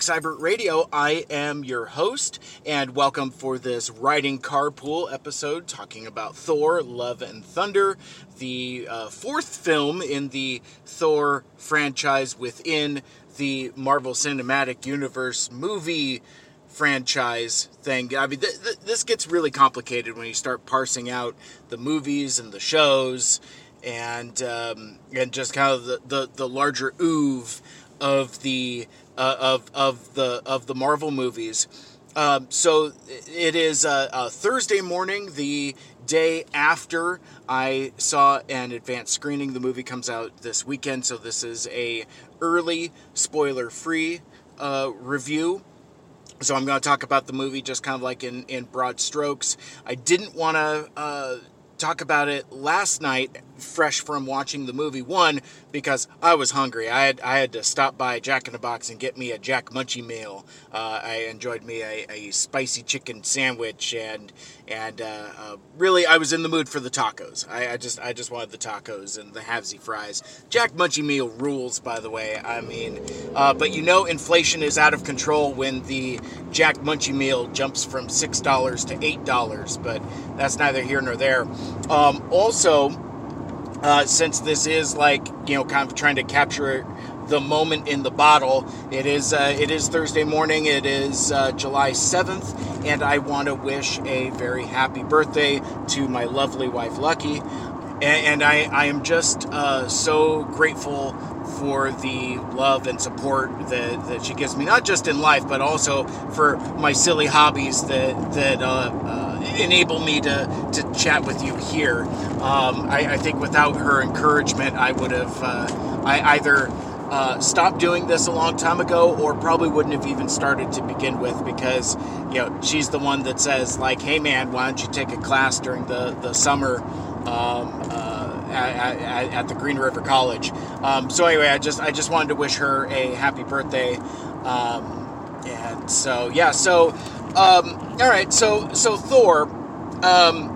Seibert Radio. I am your host, and welcome for this Riding Carpool episode talking about Thor, Love and Thunder, the uh, fourth film in the Thor franchise within the Marvel Cinematic Universe movie franchise thing. I mean, th- th- this gets really complicated when you start parsing out the movies and the shows and um, and just kind of the, the, the larger oeuvre of the uh, of of the of the Marvel movies. Um, so it is uh, uh, Thursday morning, the day after I saw an advanced screening. The movie comes out this weekend, so this is a early spoiler free uh, review. So I'm going to talk about the movie just kind of like in, in broad strokes. I didn't want to uh, talk about it last night, fresh from watching the movie. One, because I was hungry. I had I had to stop by Jack in the Box and get me a Jack Munchie meal. Uh, I enjoyed me a, a, spicy chicken sandwich and and uh, uh, really I was in the mood for the tacos. I, I, just I just wanted the tacos and the Havsy fries. Jack Munchie meal rules, by the way. I mean, uh, but you know inflation is out of control when the Jack Munchie meal jumps from six dollars to eight dollars. But that's neither here nor there. Um, also, uh, since this is like you know kind of trying to capture the moment in the bottle. It is uh, it is Thursday morning. It is uh, July seventh, and I want to wish a very happy birthday to my lovely wife Lucky, and, and I I am just uh, so grateful for the love and support that, that she gives me, not just in life, but also for my silly hobbies that that uh, uh, enable me to, to chat with you here. Um, I, I, think without her encouragement, I would have uh, I either uh, stopped doing this a long time ago, or probably wouldn't have even started to begin with because you know she's the one that says like, "Hey man, why don't you take a class during the the summer?" Um, uh, at, at, the Green River College. Um, so anyway, I just I just wanted to wish her a happy birthday. Um, and so yeah, so um, all right, so so Thor, um,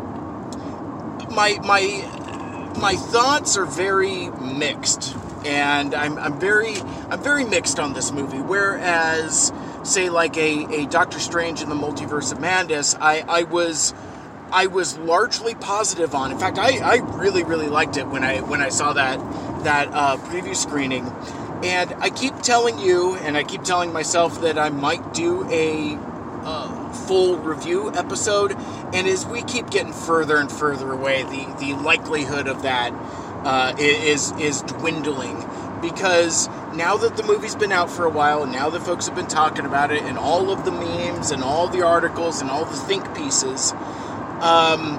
my my my thoughts are very mixed, and I'm I'm very I'm very mixed on this movie. Whereas say like a, a Doctor Strange in the Multiverse of Madness, I I was I was largely positive on. In fact, I, I really really liked it when I when I saw that that uh, preview screening, and I keep telling you and I keep telling myself that I might do a uh, full review episode, and as we keep getting further and further away, the the likelihood of that uh, is is dwindling. Because now that the movie's been out for a while and now that folks have been talking about it and all of the memes and all the articles and all the think pieces um,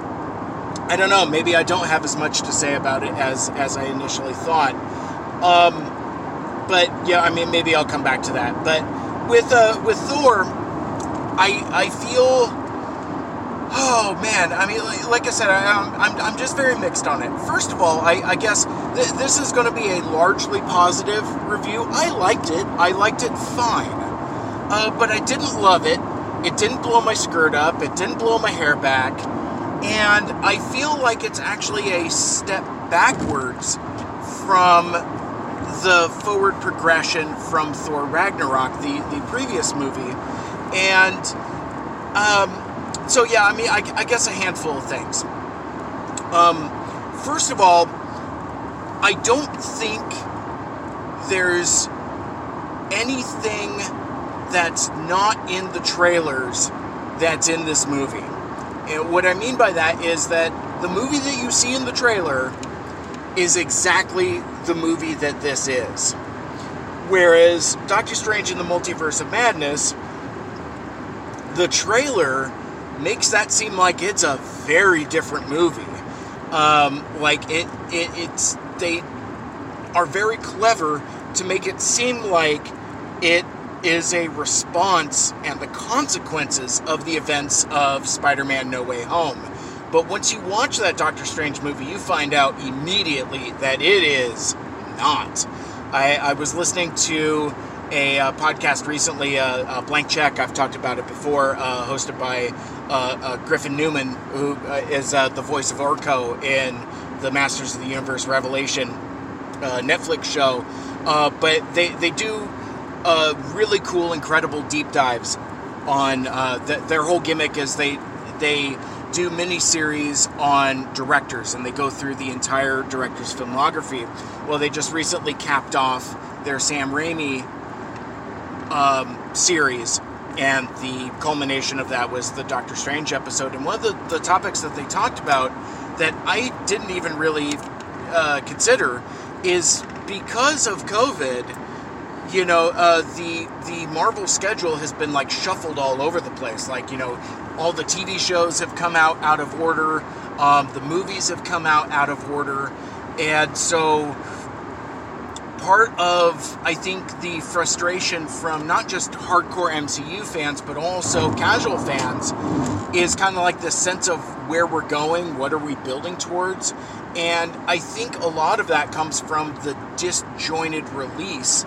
I don't know. Maybe I don't have as much to say about it as as I initially thought. Um, but yeah, I mean, maybe I'll come back to that. But with uh, with Thor, I I feel. Oh man, I mean, like, like I said, I, am I'm, I'm just very mixed on it. First of all, I, I guess th- this is going to be a largely positive review. I liked it. I liked it fine, uh, but I didn't love it. It didn't blow my skirt up. It didn't blow my hair back. And I feel like it's actually a step backwards from the forward progression from Thor Ragnarok, the, the previous movie. And um, so, yeah, I mean, I, I, guess a handful of things. Um, first of all, I don't think there's anything that's not in the trailers that's in this movie. And what I mean by that is that the movie that you see in the trailer is exactly the movie that this is. Whereas Doctor Strange in the Multiverse of Madness, the trailer makes that seem like it's a very different movie. Um, like it, it, it's they are very clever to make it seem like it is a response and the consequences of the events of Spider Man No Way Home. But once you watch that Doctor Strange movie, you find out immediately that it is not. I, I was listening to a uh, podcast recently, uh, uh, Blank Check, I've talked about it before, uh, hosted by Griffin Newman, who is the voice of Orko in the Masters of the Universe Revelation Netflix show. but they, they do uh, really cool, incredible deep dives on uh, the, their whole gimmick is they they do mini series on directors and they go through the entire director's filmography. Well, they just recently capped off their Sam Raimi um, series, and the culmination of that was the Doctor Strange episode. And one of the, the topics that they talked about that I didn't even really uh, consider is because of COVID. You know, uh, the the Marvel schedule has been like shuffled all over the place. Like, you know, all the TV shows have come out out of order. Um, the movies have come out out of order, and so part of I think the frustration from not just hardcore MCU fans but also casual fans is kind of like this sense of where we're going, what are we building towards, and I think a lot of that comes from the disjointed release,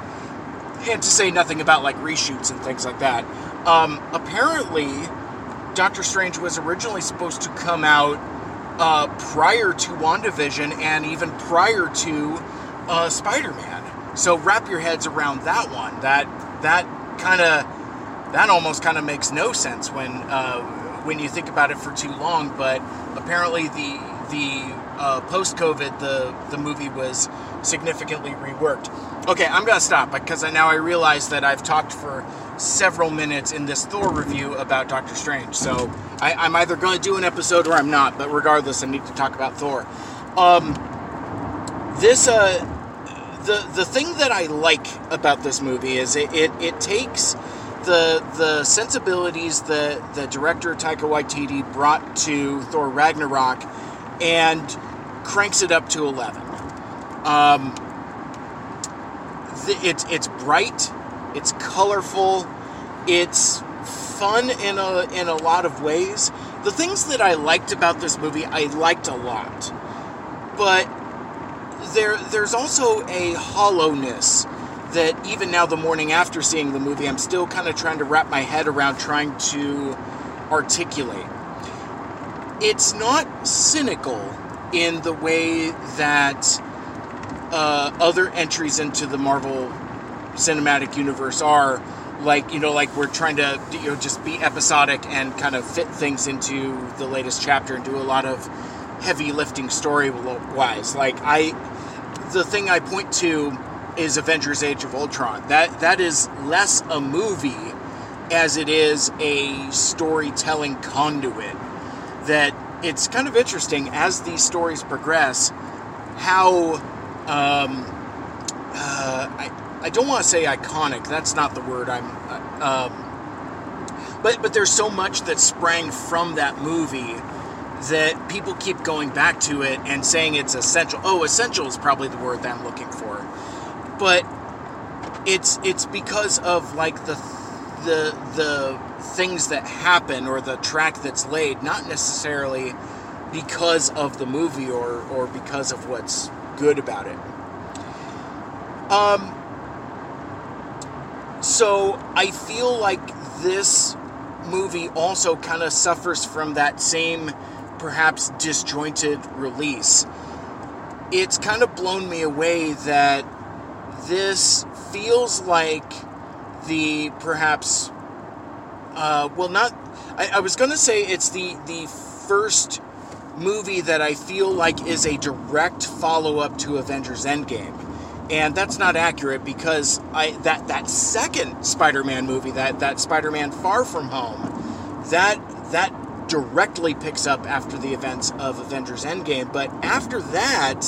and to say nothing about like reshoots and things like that. Um, apparently, Doctor Strange was originally supposed to come out uh, prior to WandaVision and even prior to uh, Spider-Man. So wrap your heads around that one. That that kind of that almost kind of makes no sense when uh, when you think about it for too long. But apparently the the uh, post COVID the the movie was significantly reworked. Okay, I'm gonna stop because I, now I realize that I've talked for several minutes in this Thor review about Doctor Strange. So I, am either to do an episode or I'm not. But regardless, I need to talk about Thor. Um, this uh, the the thing that I like about this movie is it it, it takes the the sensibilities that the director Taika Waititi brought to Thor Ragnarok and cranks it up to eleven. Um, it's it's bright it's colorful. It's fun in a in a lot of ways. The things that I liked about this movie, I liked a lot. But there there's also a hollowness that even now the morning after seeing the movie, I'm still kind of trying to wrap my head around trying to articulate. It's not cynical in the way that uh, other entries into the Marvel cinematic universe are like you know like we're trying to you know just be episodic and kind of fit things into the latest chapter and do a lot of heavy lifting story wise like i the thing i point to is avengers age of ultron. That that is less a movie as it is a storytelling conduit that it's kind of interesting as these stories progress how um, uh, I, I don't want to say iconic. That's not the word I'm. Uh, um, but but there's so much that sprang from that movie that people keep going back to it and saying it's essential. Oh, essential is probably the word that I'm looking for. But it's it's because of like the the the things that happen or the track that's laid, not necessarily because of the movie or or because of what's good about it. Um, so I feel like this movie also kind of suffers from that same perhaps disjointed release. It's kind of blown me away that this feels like the perhaps uh, well not I, I was gonna say it's the the first movie that I feel like is a direct follow-up to Avengers Endgame and that's not accurate because I that that second Spider-Man movie, that that Spider-Man Far From Home, that that directly picks up after the events of Avengers Endgame. But after that,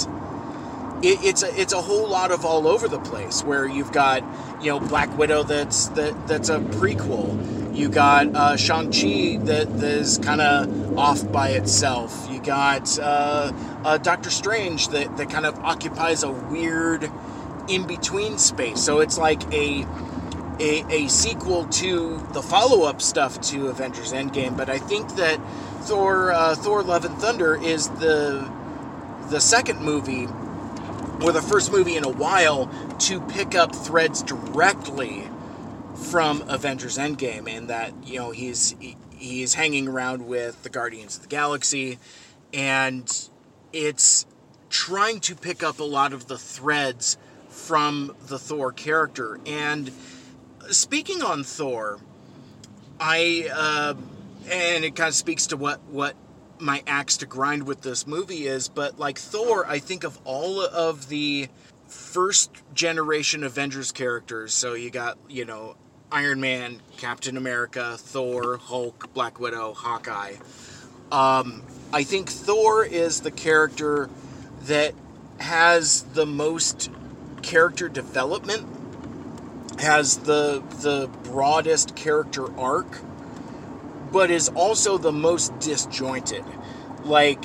it, it's a it's a whole lot of all over the place where you've got you know Black Widow that's that that's a prequel. You got uh, Shang Chi that, that is kind of off by itself. You got uh, uh, Doctor Strange that that kind of occupies a weird in between space. So it's like a a, a sequel to the follow up stuff to Avengers Endgame. But I think that Thor uh, Thor Love and Thunder is the the second movie or the first movie in a while to pick up threads directly from Avengers Endgame, and that you know he's he's hanging around with the Guardians of the Galaxy, and it's trying to pick up a lot of the threads from the Thor character. And speaking on Thor, I uh, and it kind of speaks to what what my axe to grind with this movie is, but like Thor, I think of all of the first generation Avengers characters. So you got, you know, Iron Man, Captain America, Thor, Hulk, Black Widow, Hawkeye. Um, I think Thor is the character that has the most character development, has the the broadest character arc, but is also the most disjointed. Like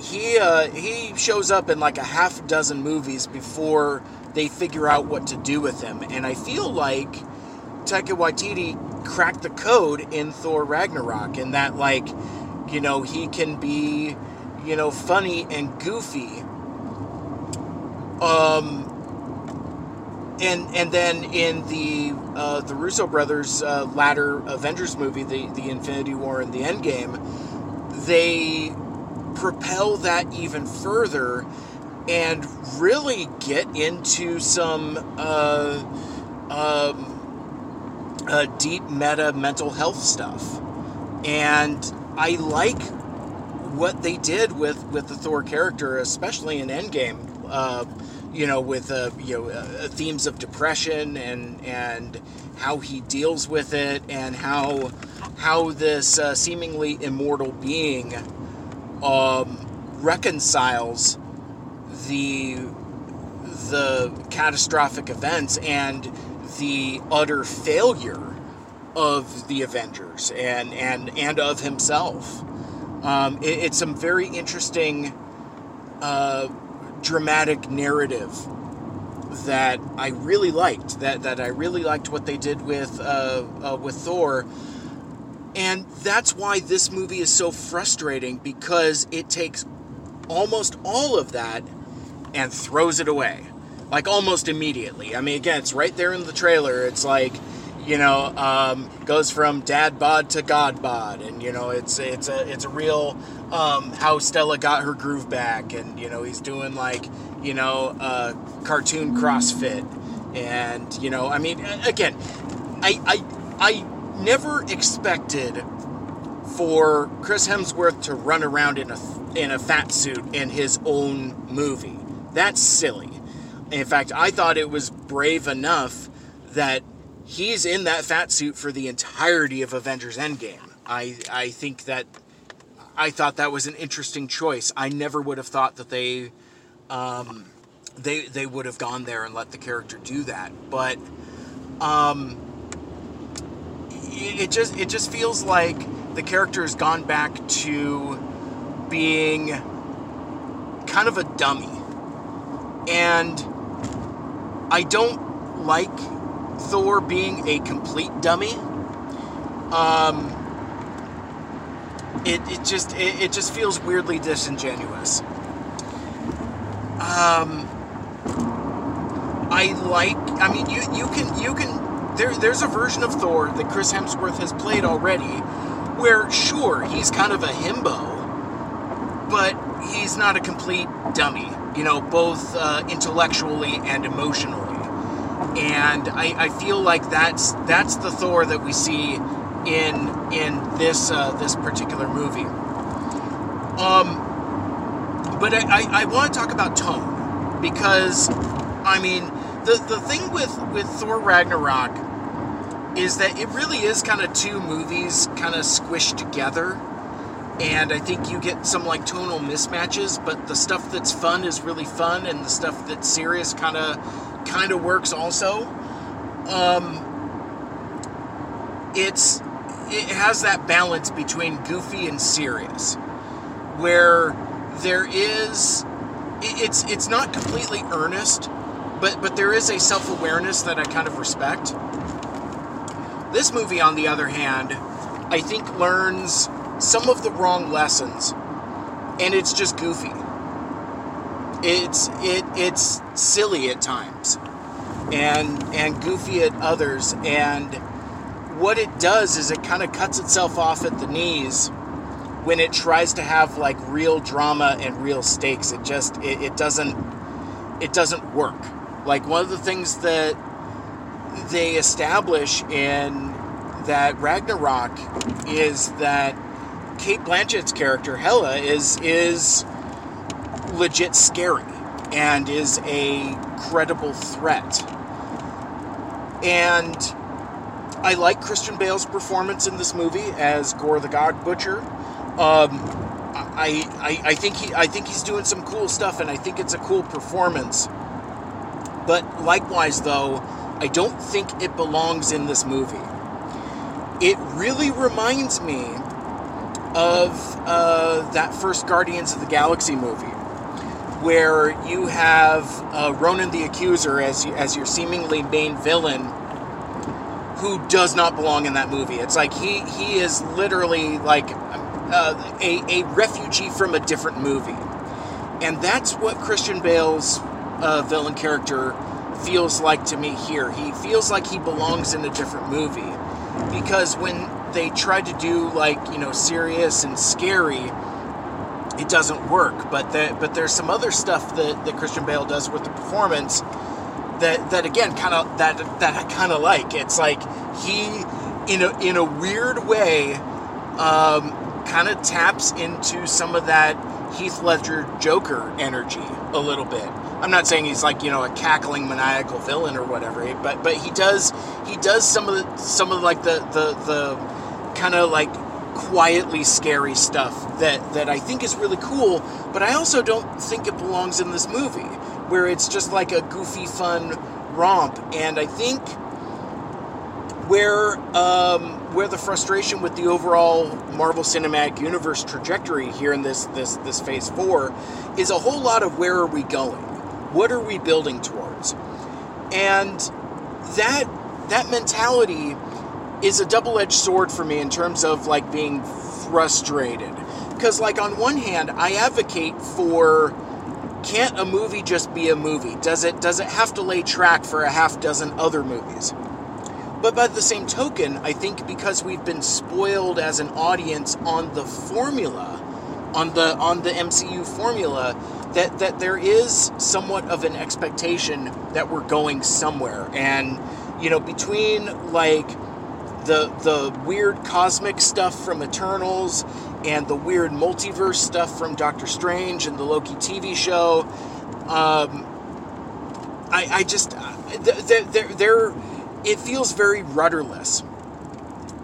he uh, he shows up in like a half dozen movies before they figure out what to do with him, and I feel like Taika Waititi cracked the code in Thor Ragnarok, in that like you know he can be you know funny and goofy. Um, and and then in the uh, the Russo brothers uh, latter Avengers movie, the the Infinity War and the Endgame, they propel that even further and really get into some uh, um, uh, deep meta mental health stuff. And I like what they did with, with the Thor character, especially in Endgame. Uh, you know, with uh, you know uh, themes of depression and and how he deals with it, and how how this uh, seemingly immortal being um, reconciles the the catastrophic events and the utter failure of the Avengers and and and of himself. Um, it, it's some very interesting, uh, dramatic narrative that I really liked. That that I really liked what they did with uh, uh, with Thor and that's why this movie is so frustrating because it takes almost all of that and throws it away. Like almost immediately. I mean, again, it's right there in the trailer. It's like, you know, um, goes from dad bod to god bod, and you know, it's it's a it's a real um, how Stella got her groove back, and you know, he's doing like you know, uh, cartoon CrossFit, and you know, I mean, again, I I I never expected for Chris Hemsworth to run around in a in a fat suit in his own movie. That's silly. In fact, I thought it was brave enough that he's in that fat suit for the entirety of Avengers Endgame. I I think that I thought that was an interesting choice. I never would have thought that they um, they they would have gone there and let the character do that. But um, it just it just feels like the character has gone back to being kind of a dummy. And I don't like Thor being a complete dummy. Um, it, it just it, it just feels weirdly disingenuous. Um, I like. I mean, you you can you can there, there's a version of Thor that Chris Hemsworth has played already where, sure, he's kind of a himbo, but he's not a complete dummy, you know, both uh, intellectually and emotionally. And I, I, feel like that's that's the Thor that we see in in this uh, this particular movie. Um, but I, I, I want to talk about tone because, I mean, the the thing with with Thor Ragnarok is that it really is kind of two movies kind of squished together. And I think you get some like tonal mismatches, but the stuff that's fun is really fun, and the stuff that's serious kind of kind of works also. Um, it's it has that balance between goofy and serious, where there is it's it's not completely earnest, but but there is a self awareness that I kind of respect this movie, on the other hand, I think learns some of the wrong lessons, and it's just goofy. It's it it's silly at times, and and goofy at others, and what it does is it kind of cuts itself off at the knees when it tries to have like real drama and real stakes. It just it, it doesn't it doesn't work. Like one of the things that they establish in that Ragnarok is that Cate Blanchett's character Hela is is legit scary and is a credible threat. And I like Christian Bale's performance in this movie as Gorr the God Butcher. Um, I, I, I think he I think he's doing some cool stuff, and I think it's a cool performance. But likewise, though, I don't think it belongs in this movie. It really reminds me of uh, that first Guardians of the Galaxy movie, where you have uh, Ronan the Accuser as as your seemingly main villain, who does not belong in that movie. It's like he he is literally like uh, a a refugee from a different movie, and that's what Christian Bale's uh, villain character feels like to me here. He feels like he belongs in a different movie because when they try to do like you know serious and scary it doesn't work but the, but there's some other stuff that, that christian bale does with the performance that that again kind of that that i kind of like it's like he in a in a weird way um, kind of taps into some of that heath ledger joker energy a little bit I'm not saying he's like you know a cackling maniacal villain or whatever, but but he does he does some of the some of like the the the kind of like quietly scary stuff that that I think is really cool. But I also don't think it belongs in this movie where it's just like a goofy fun romp. And I think where um, where the frustration with the overall Marvel Cinematic Universe trajectory here in this this this Phase Four is a whole lot of where are we going what are we building towards? And that that mentality is a double-edged sword for me in terms of like being frustrated. Because like on one hand, I advocate for can't a movie just be a movie? Does it does it have to lay track for a half dozen other movies? But by the same token, I think because we've been spoiled as an audience on the formula, on the on the MCU formula, that that there is somewhat of an expectation that we're going somewhere and you know between like the the weird cosmic stuff from Eternals and the weird multiverse stuff from Doctor Strange and the Loki TV show um, I, I just there there it feels very rudderless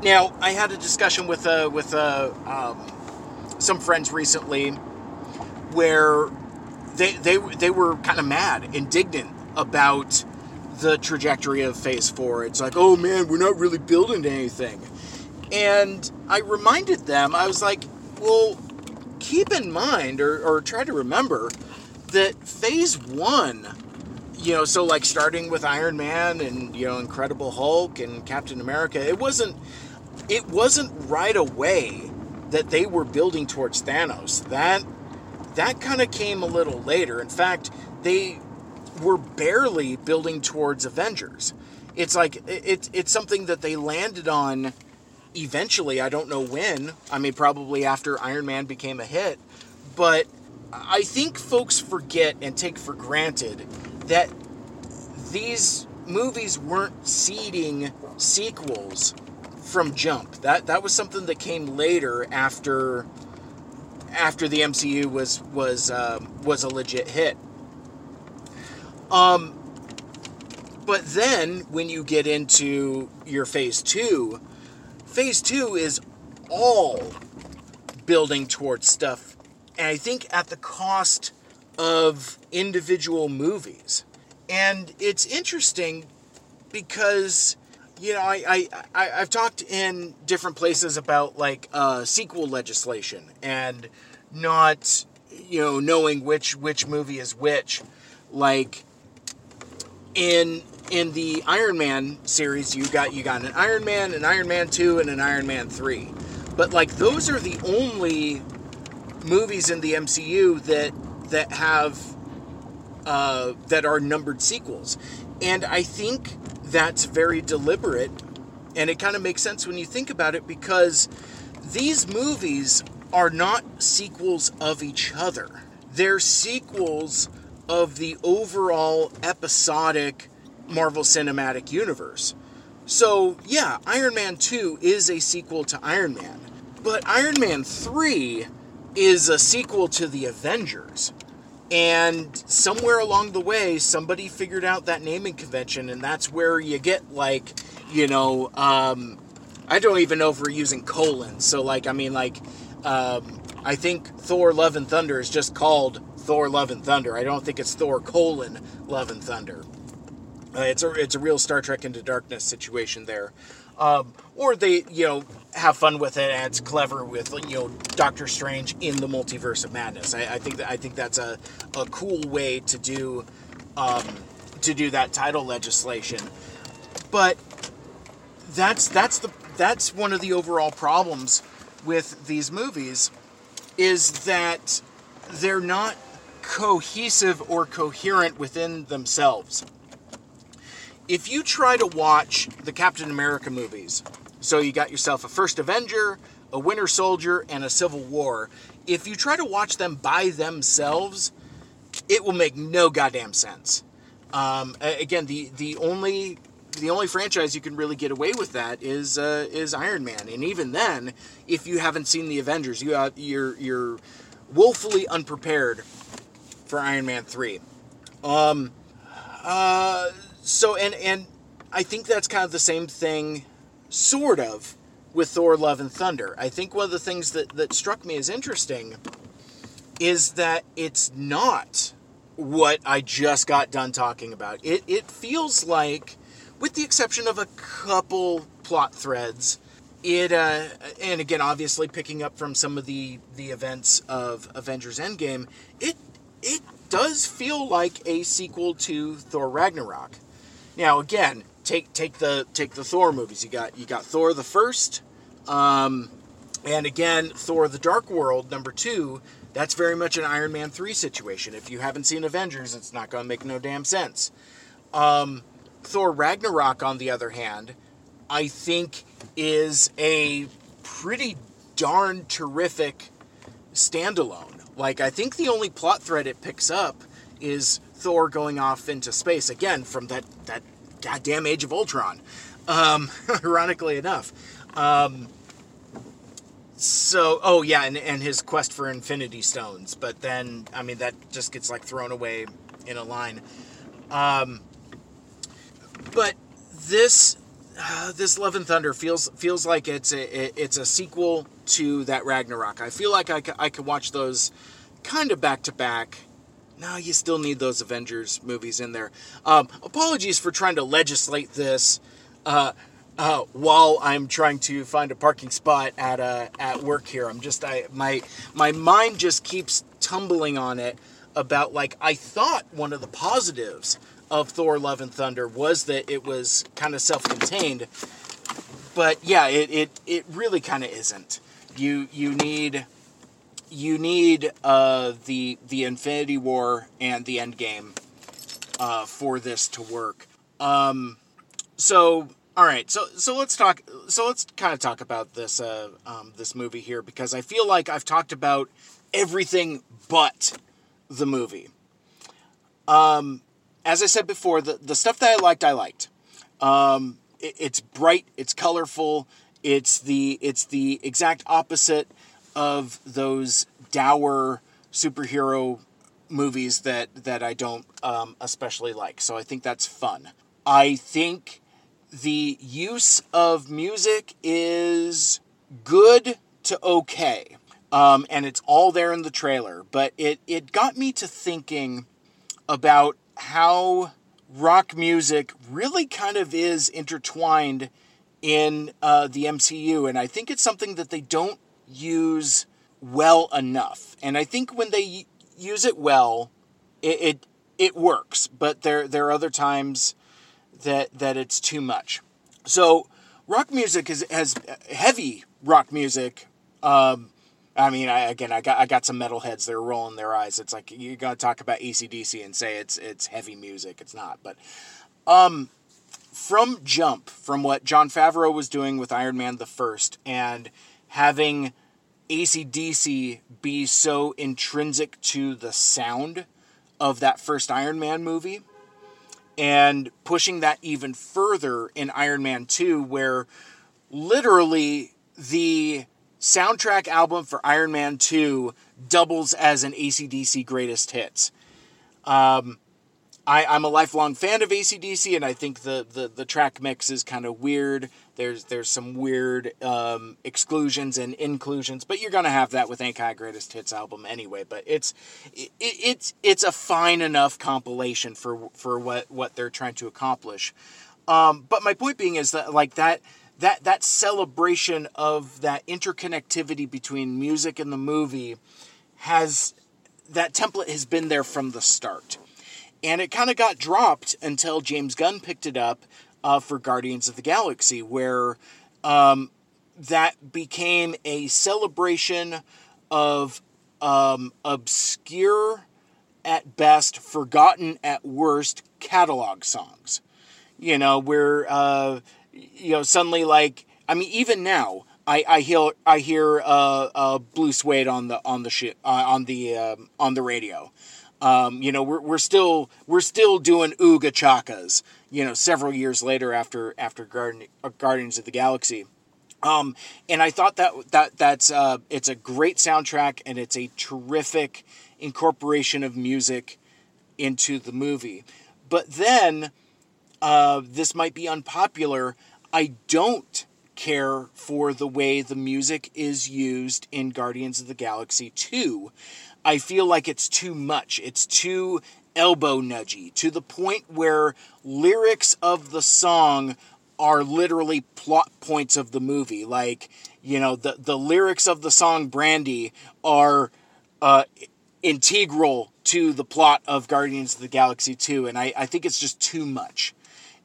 now I had a discussion with uh, with uh, um, some friends recently where they they they were kind of mad, indignant about the trajectory of Phase Four. It's like, oh man, we're not really building anything. And I reminded them, I was like, well, keep in mind or, or try to remember that Phase One, you know, so like starting with Iron Man and you know Incredible Hulk and Captain America, it wasn't it wasn't right away that they were building towards Thanos. That that kind of came a little later. In fact, they were barely building towards Avengers. It's like it's it's something that they landed on eventually. I don't know when. I mean, probably after Iron Man became a hit. But I think folks forget and take for granted that these movies weren't seeding sequels from jump. That that was something that came later after after the MCU was was um, was a legit hit. Um, but then when you get into your phase two, phase two is all building towards stuff, and I think at the cost of individual movies. And it's interesting because you know I, I, I have talked in different places about like uh, sequel legislation and not you know knowing which which movie is which like in in the Iron Man series you got you got an Iron Man, an Iron Man 2 and an Iron Man 3. But like those are the only movies in the MCU that that have uh, that are numbered sequels. And I think that's very deliberate and it kind of makes sense when you think about it because these movies are not sequels of each other. They're sequels of the overall episodic Marvel Cinematic Universe. So, yeah, Iron Man 2 is a sequel to Iron Man. But Iron Man 3 is a sequel to the Avengers. And somewhere along the way, somebody figured out that naming convention, and that's where you get, like, you know, um, I don't even know if we're using colons. So, like, I mean, like, um, I think Thor Love and Thunder is just called Thor Love and Thunder. I don't think it's Thor colon Love and Thunder. Uh, it's a it's a real Star Trek Into Darkness situation there, um, or they you know have fun with it and it's clever with you know Doctor Strange in the Multiverse of Madness. I, I think that I think that's a, a cool way to do um, to do that title legislation, but that's that's the that's one of the overall problems with these movies is that they're not cohesive or coherent within themselves if you try to watch the Captain America movies, so you got yourself a First Avenger, a Winter Soldier, and a Civil War, if you try to watch them by themselves, it will make no goddamn sense. Um, again, the the only the only franchise you can really get away with that is uh, is Iron Man, and even then, if you haven't seen the Avengers, you uh, you're you're woefully unprepared for Iron Man three. Um, uh, so and and I think that's kind of the same thing, sort of, with Thor: Love and Thunder. I think one of the things that that struck me as interesting is that it's not what I just got done talking about. It it feels like, with the exception of a couple plot threads, it uh, and again obviously picking up from some of the the events of Avengers Endgame, it it does feel like a sequel to Thor Ragnarok. Now again, take take the take the Thor movies. You got you got Thor the first, um, and again Thor the Dark World number two. That's very much an Iron Man three situation. If you haven't seen Avengers, it's not going to make no damn sense. Um, Thor Ragnarok, on the other hand, I think is a pretty darn terrific standalone. Like I think the only plot thread it picks up is Thor going off into space again from that that goddamn Age of Ultron. Um, ironically enough. Um, so, oh yeah, and, and his quest for Infinity Stones, but then I mean that just gets like thrown away in a line. Um, but this uh, this Love and Thunder feels feels like it's a it's a sequel to that Ragnarok. I feel like I, I could watch those kind of back to back no, you still need those Avengers movies in there. Um, apologies for trying to legislate this uh, uh, while I'm trying to find a parking spot at uh, at work here. I'm just I my my mind just keeps tumbling on it about like I thought one of the positives of Thor: Love and Thunder was that it was kind of self-contained, but yeah, it it, it really kind of isn't. You you need you need uh, the the Infinity War and the Endgame uh, for this to work. Um, so all right, so so let's talk. So let's kind of talk about this uh, um, this movie here because I feel like I've talked about everything but the movie. Um, as I said before, the the stuff that I liked, I liked. Um, it, it's bright, it's colorful, it's the it's the exact opposite of those dour superhero movies that that I don't um, especially like. So I think that's fun. I think the use of music is good to okay. Um, and it's all there in the trailer, but it, it got me to thinking about how rock music really kind of is intertwined in uh, the MCU, and I think it's something that they don't use well enough. And I think when they use it well, it it, it works. But there there are other times that that it's too much. So rock music is has heavy rock music. Um, I mean, I, again, I got I got some metalheads that are rolling their eyes. It's like you got to talk about ACDC and say it's it's heavy music. It's not, but um, from jump, from what Jon Favreau was doing with Iron Man the first, and having ACDC be so intrinsic to the sound of that first Iron Man movie and pushing that even further in Iron Man 2, where literally the soundtrack album for Iron Man 2 doubles as an ACDC greatest hits. Um, I, I'm a lifelong fan of ACDC, and I think the, the, the track mix is kind of weird. There's there's some weird um, exclusions and inclusions, but you're gonna have that with any kind of greatest hits album anyway. But it's it, it's it's a fine enough compilation for for what what they're trying to accomplish. Um, but my point being is that like that that that celebration of that interconnectivity between music and the movie has that template has been there from the start and it kind of got dropped until James Gunn picked it up uh, for Guardians of the Galaxy, where um, that became a celebration of um, obscure, at best, forgotten at worst catalog songs. You know, where uh, you know suddenly like I mean even now I, I hear I hear uh, uh, Blue Swede on the on the sh- uh, on the um, on the radio. Um, you know, we're, we're still we're still doing Ooga Chakas. You know, several years later after after Garden, uh, Guardians of the Galaxy. Um, and I thought that that that's uh, it's a great soundtrack and it's a terrific incorporation of music into the movie. But then, uh, this might be unpopular. I don't care for the way the music is used in Guardians of the Galaxy 2. I feel like it's too much. It's too elbow nudgy to the point where lyrics of the song are literally plot points of the movie. Like, you know, the, the lyrics of the song Brandy are uh, integral to the plot of Guardians of the Galaxy 2. And I, I think it's just too much.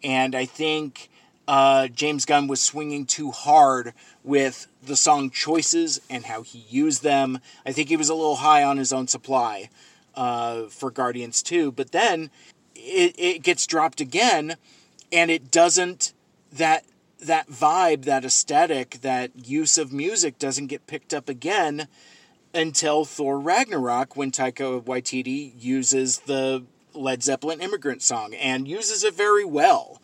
And I think uh, James Gunn was swinging too hard with the song choices and how he used them. I think he was a little high on his own supply uh, for Guardians 2, but then it, it gets dropped again and it doesn't, that, that vibe, that aesthetic, that use of music doesn't get picked up again until Thor Ragnarok when Taika Waititi uses the Led Zeppelin immigrant song and uses it very well.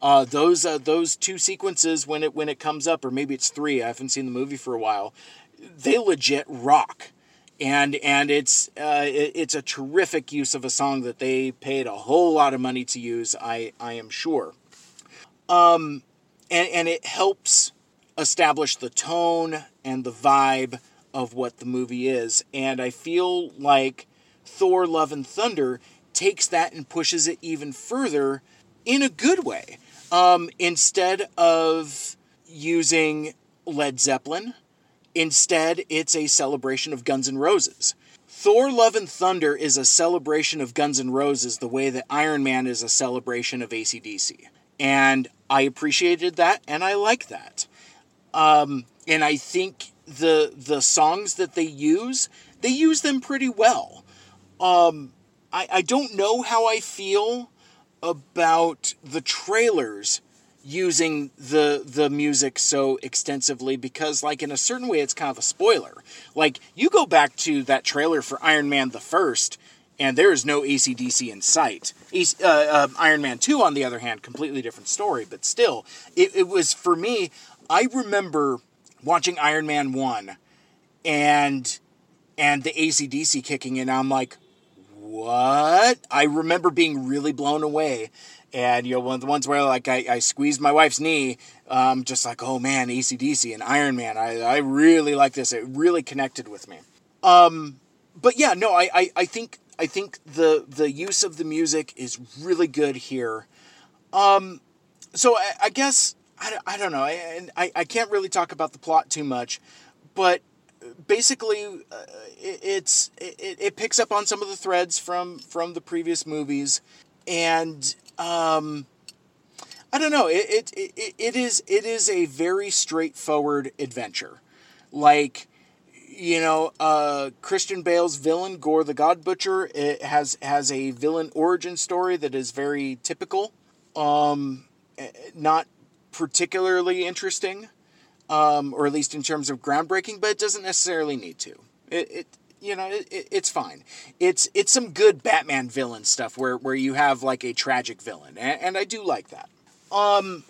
Uh, those uh, those two sequences when it when it comes up, or maybe it's three. I haven't seen the movie for a while. They legit rock, and and it's uh, it, it's a terrific use of a song that they paid a whole lot of money to use. I I am sure. Um, and and it helps establish the tone and the vibe of what the movie is. And I feel like Thor: Love and Thunder takes that and pushes it even further in a good way. Um, instead of using Led Zeppelin, instead it's a celebration of Guns N' Roses. Thor Love and Thunder is a celebration of Guns N' Roses the way that Iron Man is a celebration of ACDC. And I appreciated that and I like that. Um, and I think the the songs that they use, they use them pretty well. Um, I, I don't know how I feel about the trailers using the the music so extensively because like in a certain way it's kind of a spoiler. Like you go back to that trailer for iron man the first and there is no acdc in sight. Uh, uh, iron man 2 on the other hand completely different story but still it, it was for me i remember watching iron man 1 and and the acdc kicking in. I'm like what? I remember being really blown away. And, you know, one of the ones where, like, I, I squeezed my wife's knee, um, just like, oh man, ACDC and Iron Man. I, I really like this. It really connected with me. Um, but yeah, no, I, I, I think I think the the use of the music is really good here. Um, so I, I guess I, I don't know. I, I I can't really talk about the plot too much, but basically, uh, it, it's it, it picks up on some of the threads from from the previous movies, and um, I don't know. It, it it it is it is a very straightforward adventure, like you know, uh, Christian Bale's villain, Gorr the God Butcher, it has has a villain origin story that is very typical, um, eh, not particularly interesting um, or at least in terms of groundbreaking, but it doesn't necessarily need to. It, it you know, it, it, it's fine. It's it's some good Batman villain stuff where where you have like a tragic villain, and, and I do like that. Um,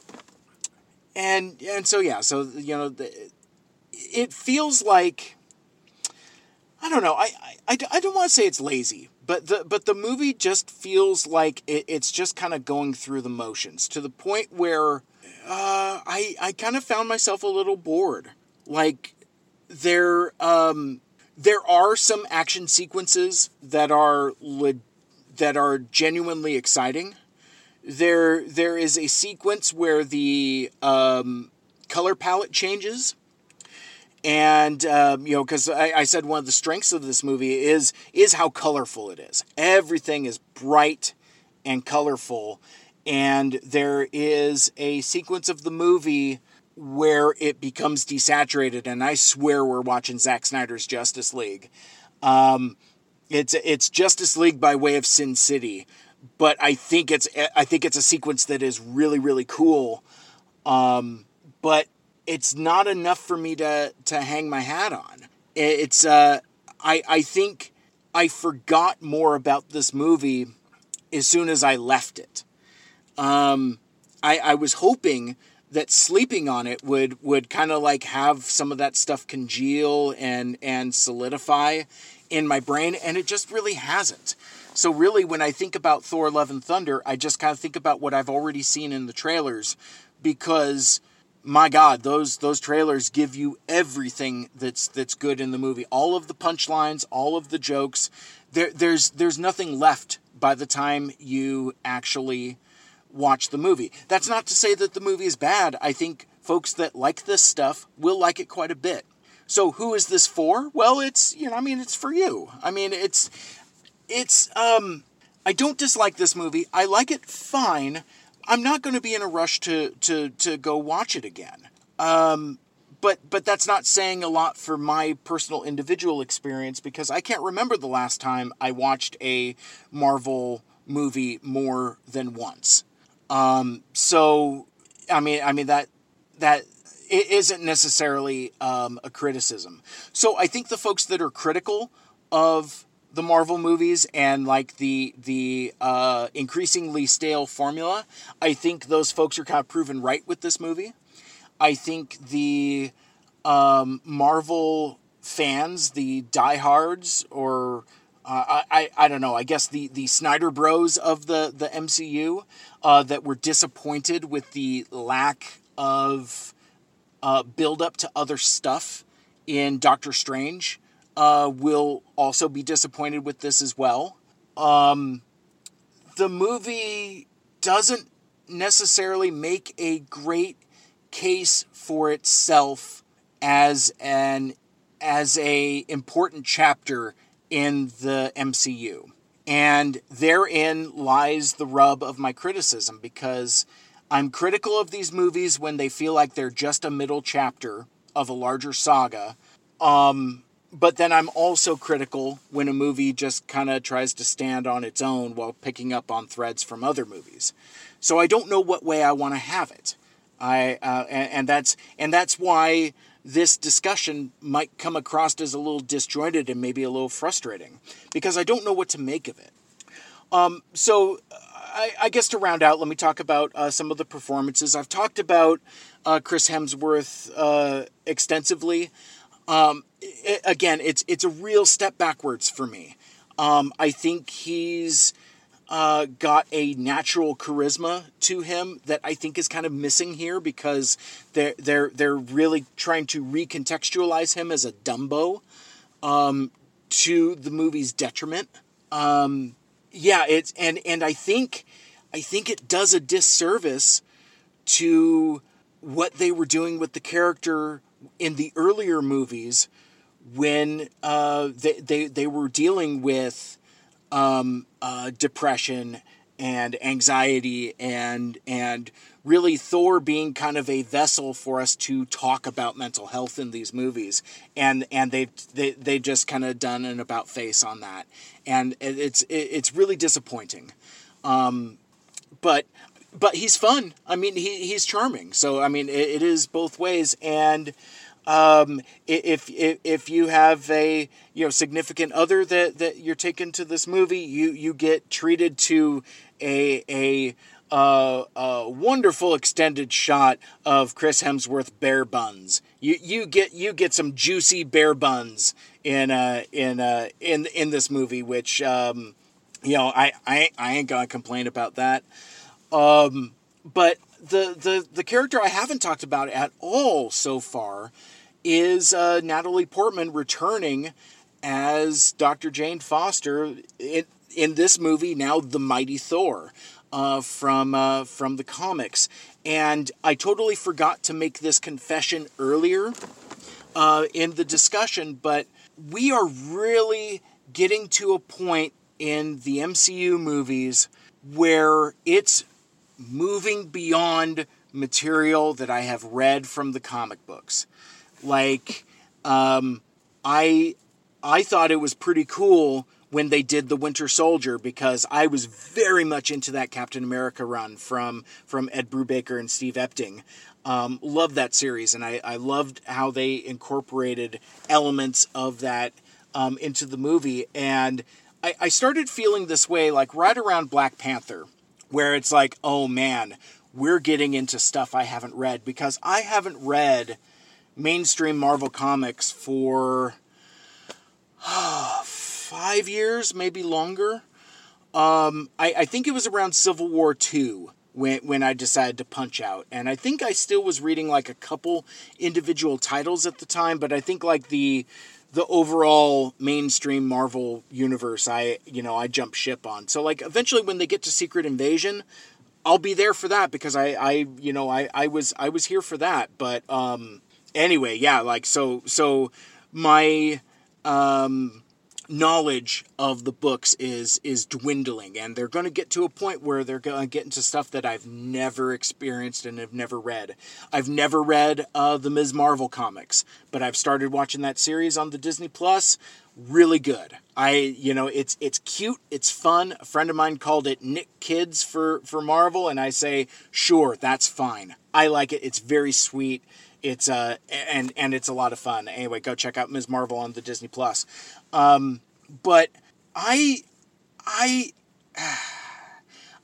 and and so yeah, so you know, the, it feels like I don't know. I I, I don't want to say it's lazy, but the but the movie just feels like it, it's just kind of going through the motions to the point where uh, I I kind of found myself a little bored. Like there um there are some action sequences that are le- that are genuinely exciting. There there is a sequence where the um, color palette changes and um, you know because I, I, said one of the strengths of this movie is is how colorful it is everything is bright and colorful and there is a sequence of the movie where it becomes desaturated and i swear we're watching Zack snyder's justice league um, it's it's justice league by way of sin city but i think it's i think it's a sequence that is really really cool um, but it's not enough for me to to hang my hat on. It's uh, I I think I forgot more about this movie as soon as I left it. Um, I I was hoping that sleeping on it would would kind of like have some of that stuff congeal and and solidify in my brain and it just really hasn't. So really when I think about Thor Love and Thunder, I just kind of think about what I've already seen in the trailers because my God, those those trailers give you everything that's that's good in the movie. All of the punchlines, all of the jokes. There, there's there's nothing left by the time you actually watch the movie. That's not to say that the movie is bad. I think folks that like this stuff will like it quite a bit. So who is this for? Well, it's you know, I mean, it's for you. I mean, it's it's um I don't dislike this movie. I like it fine. I'm not going to be in a rush to to to go watch it again. Um, but but that's not saying a lot for my personal individual experience because I can't remember the last time I watched a Marvel movie more than once. Um, so I mean I mean that that it isn't necessarily um, a criticism. So I think the folks that are critical of the Marvel movies and like the the uh, increasingly stale formula, I think those folks are kind of proven right with this movie. I think the um, Marvel fans, the diehards, or uh, I, I don't know. I guess the, the Snyder Bros of the the MCU uh, that were disappointed with the lack of uh, build up to other stuff in Doctor Strange uh, will also be disappointed with this as well. Um, the movie doesn't necessarily make a great case for itself as an as a important chapter in the MCU. And therein lies the rub of my criticism because I'm critical of these movies when they feel like they're just a middle chapter of a larger saga. Um, but then I'm also critical when a movie just kind of tries to stand on its own while picking up on threads from other movies. So I don't know what way I want to have it. I uh, and, and that's and that's why this discussion might come across as a little disjointed and maybe a little frustrating because I don't know what to make of it. Um, so I, I, guess to round out, let me talk about uh, some of the performances. I've talked about uh, Chris Hemsworth uh, extensively. Um, it, again, it's it's a real step backwards for me. Um, I think he's uh, got a natural charisma to him that I think is kind of missing here because they're they're they're really trying to recontextualize him as a Dumbo um, to the movie's detriment. Um, yeah, it's and and I think I think it does a disservice to what they were doing with the character in the earlier movies when uh, they, they, they were dealing with um, uh, depression and anxiety and and really Thor being kind of a vessel for us to talk about mental health in these movies. And and they they they just kind of done an about face on that. And it's it's really disappointing. Um, but but he's fun. I mean he he's charming. So I mean it, it is both ways. And Um, if, if if you have a you know significant other that, that you're taken to this movie, you you get treated to a a uh, a wonderful extended shot of Chris Hemsworth bare buns. You you get you get some juicy bare buns in uh in uh in in this movie, which um you know I I I ain't gonna complain about that. Um, but the the the character I haven't talked about at all so far is uh, Natalie Portman returning as Dr. Jane Foster in, in this movie now the Mighty Thor uh, from uh, from the comics, and I totally forgot to make this confession earlier uh, in the discussion, but we are really getting to a point in the MCU movies where it's moving beyond material that I have read from the comic books. Like, um, I I thought it was pretty cool when they did the Winter Soldier because I was very much into that Captain America run from from Ed Brubaker and Steve Epting. Um, loved that series, and I, I loved how they incorporated elements of that um, into the movie. And I, I started feeling this way like right around Black Panther, where it's like, oh man, we're getting into stuff I haven't read because I haven't read mainstream Marvel comics for five years, maybe longer. Um, I, I think it was around Civil War II when when I decided to punch out, and I think I still was reading like a couple individual titles at the time, but I think like the the overall mainstream Marvel universe, I you know I jump ship on. So like eventually when they get to Secret Invasion, I'll be there for that because I I you know I I was I was here for that. But um anyway, yeah, like so so my um knowledge of the books is is dwindling and they're going to get to a point where they're going to get into stuff that I've never experienced and have never read. I've never read uh, the Ms. Marvel comics, but I've started watching that series on the Disney Plus. Really good. I you know it's it's cute, it's fun. A friend of mine called it Nick Kids for for Marvel and I say, "Sure, that's fine. I like it. It's very sweet." It's uh and and it's a lot of fun. Anyway, go check out Ms. Marvel on the Disney Plus. Um, but I I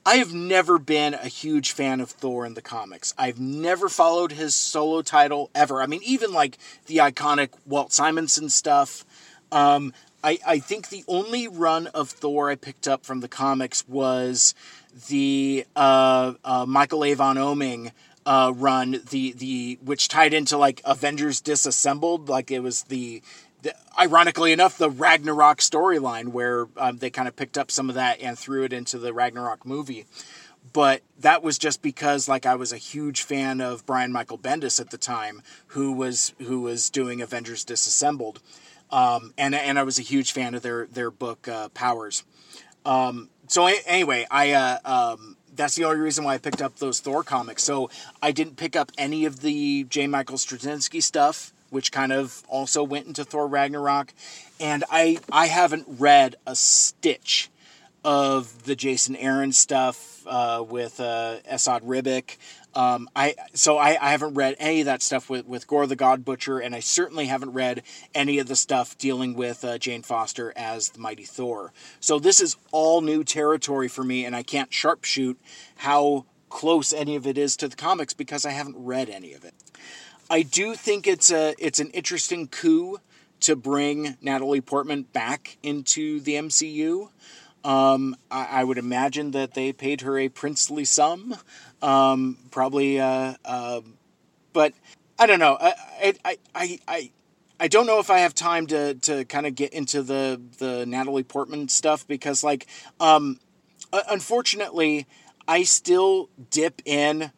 I have never been a huge fan of Thor in the comics. I've never followed his solo title ever. I mean, even like the iconic Walt Simonson stuff. Um, I, I think the only run of Thor I picked up from the comics was the uh, uh, Michael Avon Oeming uh, run, the the which tied into like Avengers Disassembled, like it was the, the ironically enough the Ragnarok storyline where um, they kind of picked up some of that and threw it into the Ragnarok movie. But that was just because like I was a huge fan of Brian Michael Bendis at the time, who was who was doing Avengers Disassembled, um, and and I was a huge fan of their their book uh, Powers. Um, so anyway, I uh, um, that's the only reason why I picked up those Thor comics. So I didn't pick up any of the J. Michael Straczynski stuff, which kind of also went into Thor Ragnarok, and I I haven't read a stitch of the Jason Aaron stuff uh, with uh, Esad Ribic. Um, I so I, I haven't read any of that stuff with, with Gorr the God Butcher, and I certainly haven't read any of the stuff dealing with uh, Jane Foster as the Mighty Thor. So this is all new territory for me, and I can't sharpshoot how close any of it is to the comics because I haven't read any of it. I do think it's a it's an interesting coup to bring Natalie Portman back into the MCU. Um, I, I, would imagine that they paid her a princely sum um, probably, uh, uh, but I don't know. I, I, I, I, I don't know if I have time to, to kind of get into the, the Natalie Portman stuff because, like, um, unfortunately, I still dip in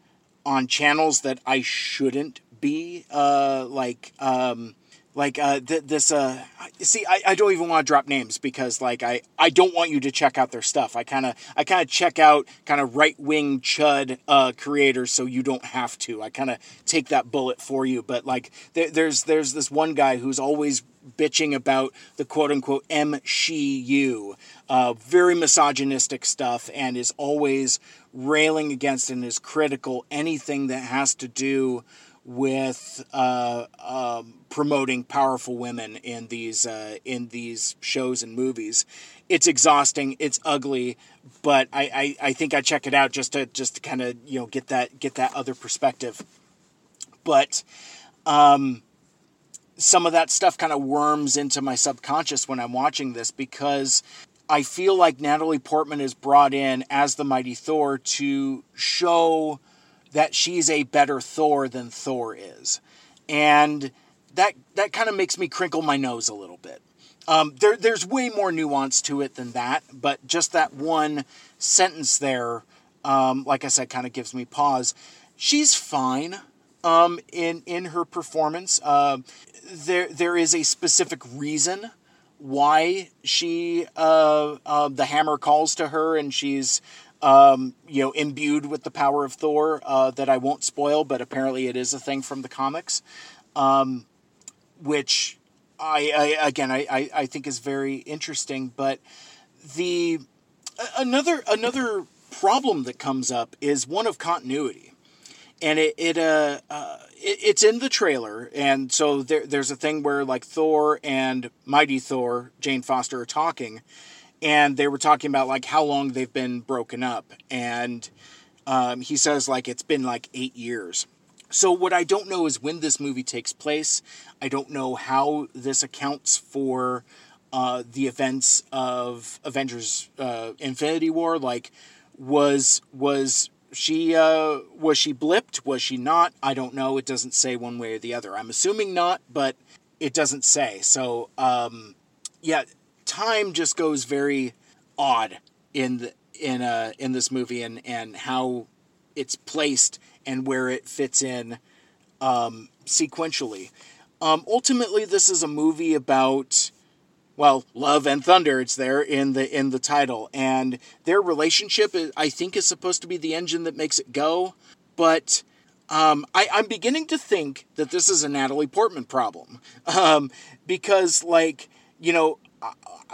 on channels that I shouldn't be. Uh, like, um, like uh, th- this uh, see I, I don't even want to drop names because like I, I don't want you to check out their stuff. I kind of i kind of check out kind of right-wing chud uh, creators so you don't have to. I kind of take that bullet for you. But like there, there's there's this one guy who's always bitching about the quote unquote M she you, uh, very misogynistic stuff, and is always railing against and is critical. Anything that has to do with uh, um, promoting powerful women in these uh, in these shows and movies. It's exhausting. It's ugly, but I, I, I think I check it out just to just to kind of you know get that get that other perspective. But um, some of that stuff kind of worms into my subconscious when I'm watching this because I feel like Natalie Portman is brought in as the mighty Thor to show that she's a better Thor than Thor is. And that that kind of makes me crinkle my nose a little bit. Um, there, there's way more nuance to it than that, but just that one sentence there, um, like I said, kind of gives me pause. She's fine um, in in her performance. Uh, there there is a specific reason why she uh, uh, the hammer calls to her and she's um, you know imbued with the power of Thor uh, that I won't spoil, but apparently it is a thing from the comics, um, which I, I again I, I, I think is very interesting. But the another another problem that comes up is one of continuity and it it uh, uh it, it's in the trailer, and so there there's a thing where like Thor and Mighty Thor, Jane Foster, are talking, and they were talking about like how long they've been broken up, and um, he says like it's been like eight years. So what I don't know is when this movie takes place. I don't know how this accounts for uh, the events of Avengers: uh, Infinity War. Like, was was she uh, was she blipped? Was she not? I don't know. It doesn't say one way or the other. I'm assuming not, but it doesn't say. So um, yeah, time just goes very odd in the, in uh in this movie and and how it's placed and where it fits in um, sequentially. Um, ultimately, this is a movie about well, love and thunder. It's there in the in the title, and their relationship, I think, is supposed to be the engine that makes it go. But um, I, I'm beginning to think that this is a Natalie Portman problem, um, because, like, you know,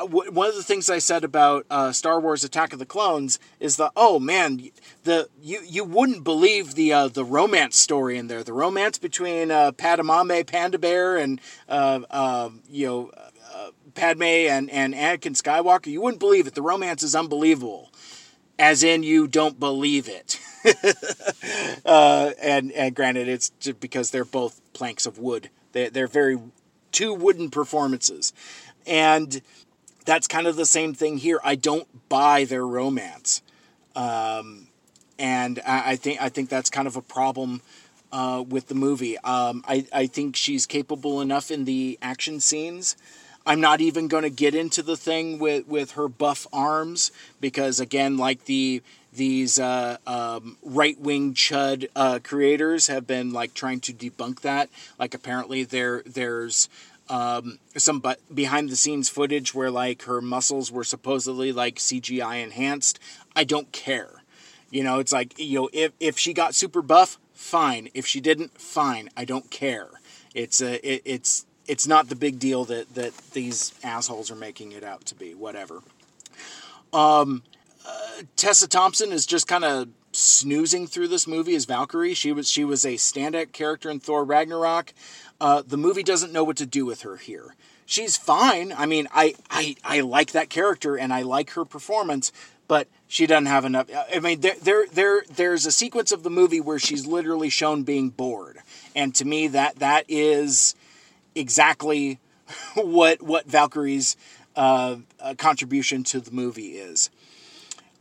one of the things I said about uh, Star Wars: Attack of the Clones is that oh man, the you you wouldn't believe the uh, the romance story in there, the romance between uh, Padmé Panda Bear and uh, um, you know Padme and, and Anakin Skywalker, you wouldn't believe it. The romance is unbelievable. As in, you don't believe it. uh, and, and granted, it's because they're both planks of wood. They're, they're very two wooden performances. And that's kind of the same thing here. I don't buy their romance. Um, and I, I, think I think that's kind of a problem uh, with the movie. Um, I, I think she's capable enough in the action scenes I'm not even going to get into the thing with, with her buff arms because again, like the these uh, um, right wing chud uh, creators have been like trying to debunk that. Like apparently there there's um, some but behind the scenes footage where like her muscles were supposedly like CGI enhanced. I don't care. You know, it's like you know if if she got super buff, fine. If she didn't, fine. I don't care. It's a it, it's it's not the big deal that that these assholes are making it out to be. Whatever. Um, uh, Tessa Thompson is just kind of snoozing through this movie as Valkyrie. She was she was a standout character in Thor Ragnarok. Uh, the movie doesn't know what to do with her here. She's fine. I mean, I, I I like that character and I like her performance, but she doesn't have enough. I mean, there there there there's a sequence of the movie where she's literally shown being bored, and to me that that is exactly what what Valkyrie's uh, uh, contribution to the movie is.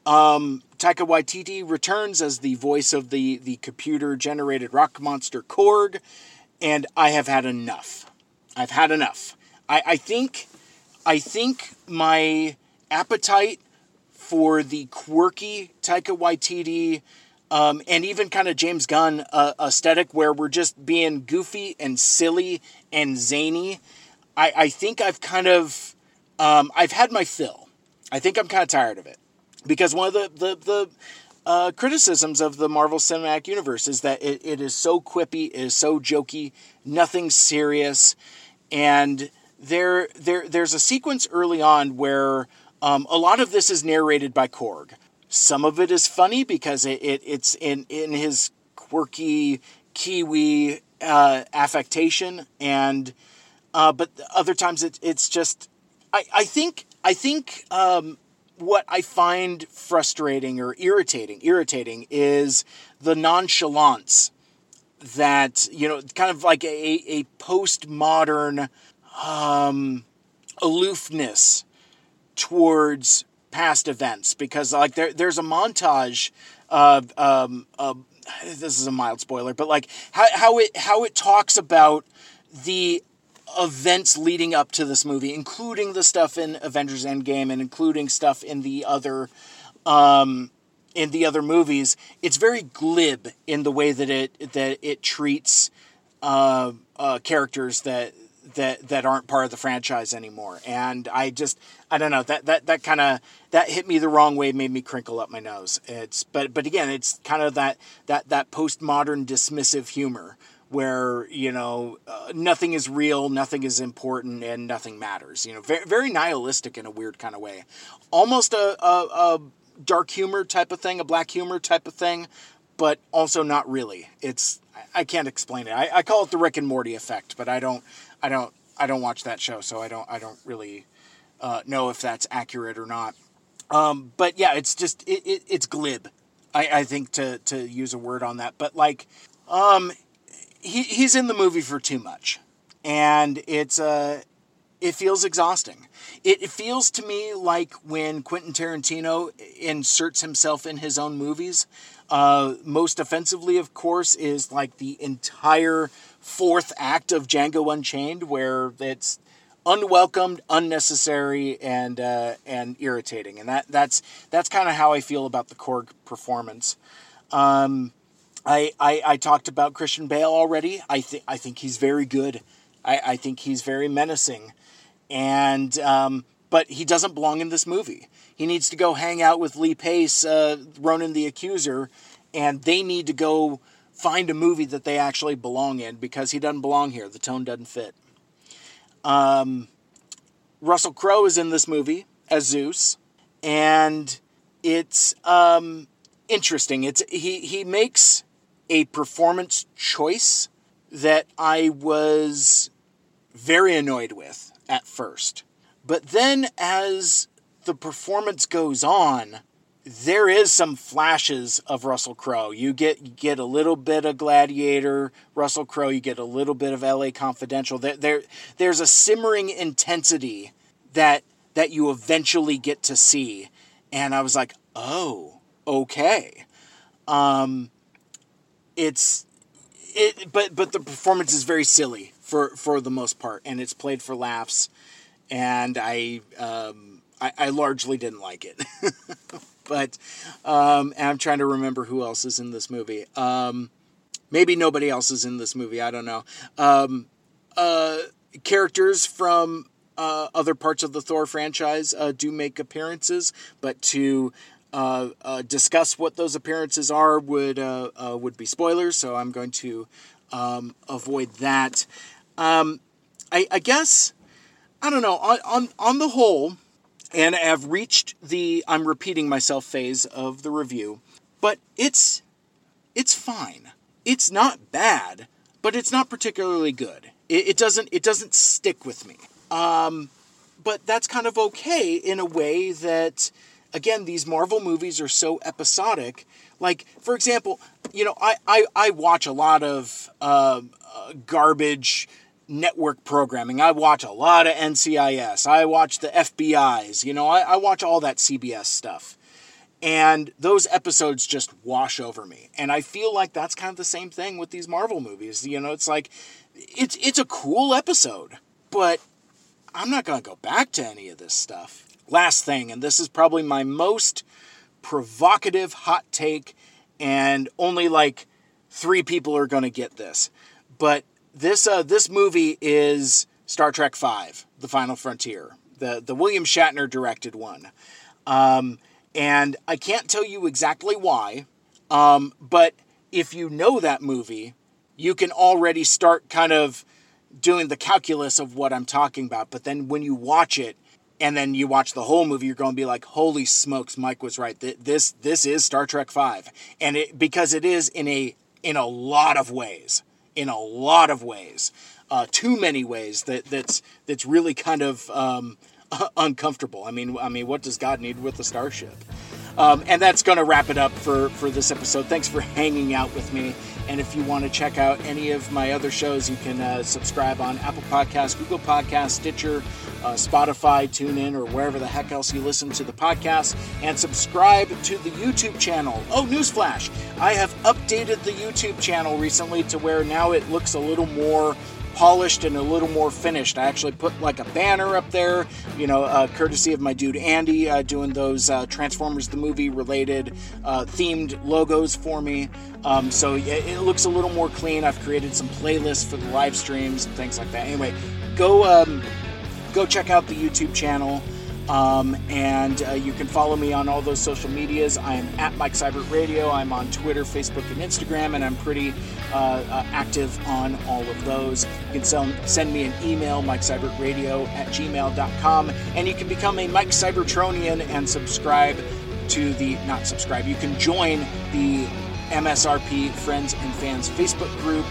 Um, Taika Waititi returns as the voice of the the computer generated rock monster Korg, and I have had enough. I've had enough. I, I think I think my appetite for the quirky Taika Waititi um, and even kind of James Gunn uh, aesthetic where we're just being goofy and silly and zany. I, I think I've kind of um, I've had my fill. I think I'm kind of tired of it because one of the the, the uh, criticisms of the Marvel Cinematic Universe is that it, it is so quippy, it is so jokey, nothing serious, and there there there's a sequence early on where um, a lot of this is narrated by Korg. Some of it is funny because it, it it's in in his quirky Kiwi uh, affectation, and uh, but other times it, it's just I, I think I think um, what I find frustrating or irritating irritating is the nonchalance that you know kind of like a, a postmodern um, aloofness towards past events because like there there's a montage of um, this is a mild spoiler, but like how, how it how it talks about the events leading up to this movie, including the stuff in Avengers Endgame and including stuff in the other um, in the other movies, it's very glib in the way that it that it treats uh, uh, characters that that that aren't part of the franchise anymore. And I just I don't know that that that kind of that hit me the wrong way, made me crinkle up my nose. It's but but again, it's kind of that that that postmodern dismissive humor where you know uh, nothing is real, nothing is important, and nothing matters. You know, very, very nihilistic in a weird kind of way, almost a, a, a dark humor type of thing, a black humor type of thing, but also not really. It's I can't explain it. I, I call it the Rick and Morty effect, but I don't I don't I don't watch that show, so I don't I don't really uh, know if that's accurate or not. Um, but yeah, it's just it, it it's glib. I, I think to to use a word on that, but like um, he he's in the movie for too much, and it's uh it feels exhausting. It, it feels to me like when Quentin Tarantino inserts himself in his own movies. Uh, most offensively, of course, is like the entire fourth act of Django Unchained, where it's unwelcomed, unnecessary, and uh, and irritating. And that that's that's kind of how I feel about the Korg performance. Um, I, I, I talked about Christian Bale already. I think I think he's very good. I, I think he's very menacing, and um, but he doesn't belong in this movie. He needs to go hang out with Lee Pace, uh, Ronan the Accuser, and they need to go find a movie that they actually belong in because he doesn't belong here. The tone doesn't fit. Um, Russell Crowe is in this movie as Zeus, and it's um, interesting. It's he he makes a performance choice that I was very annoyed with at first. But then as the performance goes on, there is some flashes of Russell Crowe. You get you get a little bit of Gladiator, Russell Crowe. You get a little bit of L.A. Confidential. There, there there's a simmering intensity that that you eventually get to see, and I was like, oh, okay. Um, it's it, but but the performance is very silly for for the most part, and it's played for laughs, and I um, I, I largely didn't like it. but um, I'm trying to remember who else is in this movie. Um, maybe nobody else is in this movie. I don't know. Um, uh, characters from uh, other parts of the Thor franchise uh, do make appearances, but to uh, uh, discuss what those appearances are would uh, would be spoilers. So I'm going to um, avoid that. Um, I, I guess I don't know on on on the whole and I've reached the I'm repeating myself phase of the review, but it's it's fine. It's not bad, but it's not particularly good. It, it doesn't it doesn't stick with me. Um, but that's kind of okay in a way that again these Marvel movies are so episodic. Like for example, you know I I, I watch a lot of uh, uh, garbage network programming. I watch a lot of NCIS. I watch the FBI's. You know, I, I watch all that CBS stuff. And those episodes just wash over me. And I feel like that's kind of the same thing with these Marvel movies. You know, it's like it's it's a cool episode, but I'm not going to go back to any of this stuff. Last thing, and this is probably my most provocative hot take and only like 3 people are going to get this. But this uh, this movie is Star Trek Five: The Final Frontier, the the William Shatner directed one, um, and I can't tell you exactly why, um, but if you know that movie, you can already start kind of doing the calculus of what I'm talking about. But then when you watch it, and then you watch the whole movie, you're going to be like, "Holy smokes, Mike was right. This this is Star Trek Five, and it because it is in a in a lot of ways in a lot of ways, uh, too many ways that that's that's really kind of um, uncomfortable. I mean, I mean, what does God need with a starship? Um, and that's going to wrap it up for, for this episode. Thanks for hanging out with me. And if you want to check out any of my other shows, you can uh, subscribe on Apple Podcasts, Google Podcasts, Stitcher, uh, Spotify, TuneIn, or wherever the heck else you listen to the podcast. And subscribe to the YouTube channel. Oh, newsflash! I have updated the YouTube channel recently to where now it looks a little more polished and a little more finished. I actually put like a banner up there, you know, uh, courtesy of my dude Andy uh, doing those uh, Transformers the movie related uh, themed logos for me. Um, so it, it, looks a little more clean. I've created some playlists for the live streams and things like that. Anyway, go um, go check out the YouTube channel. Um, and uh, you can follow me on all those social medias. I am at Mike Seibert Radio. I'm on Twitter, Facebook, and Instagram, and I'm pretty uh, uh, active on all of those. You can sell, send me an email, MikeSeibertRadio at gmail.com, and you can become a Mike Cybertronian and subscribe to the, not subscribe, you can join the MSRP Friends and Fans Facebook group.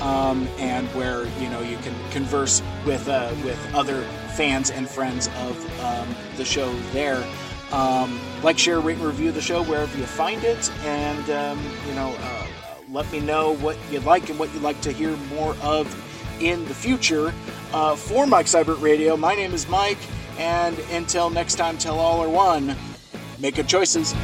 Um, and where you know you can converse with uh, with other fans and friends of um, the show there. Um, like, share, rate, and review the show wherever you find it, and um, you know, uh, let me know what you like and what you'd like to hear more of in the future. Uh, for Mike Seibert Radio, my name is Mike, and until next time, tell all or one, make good choices.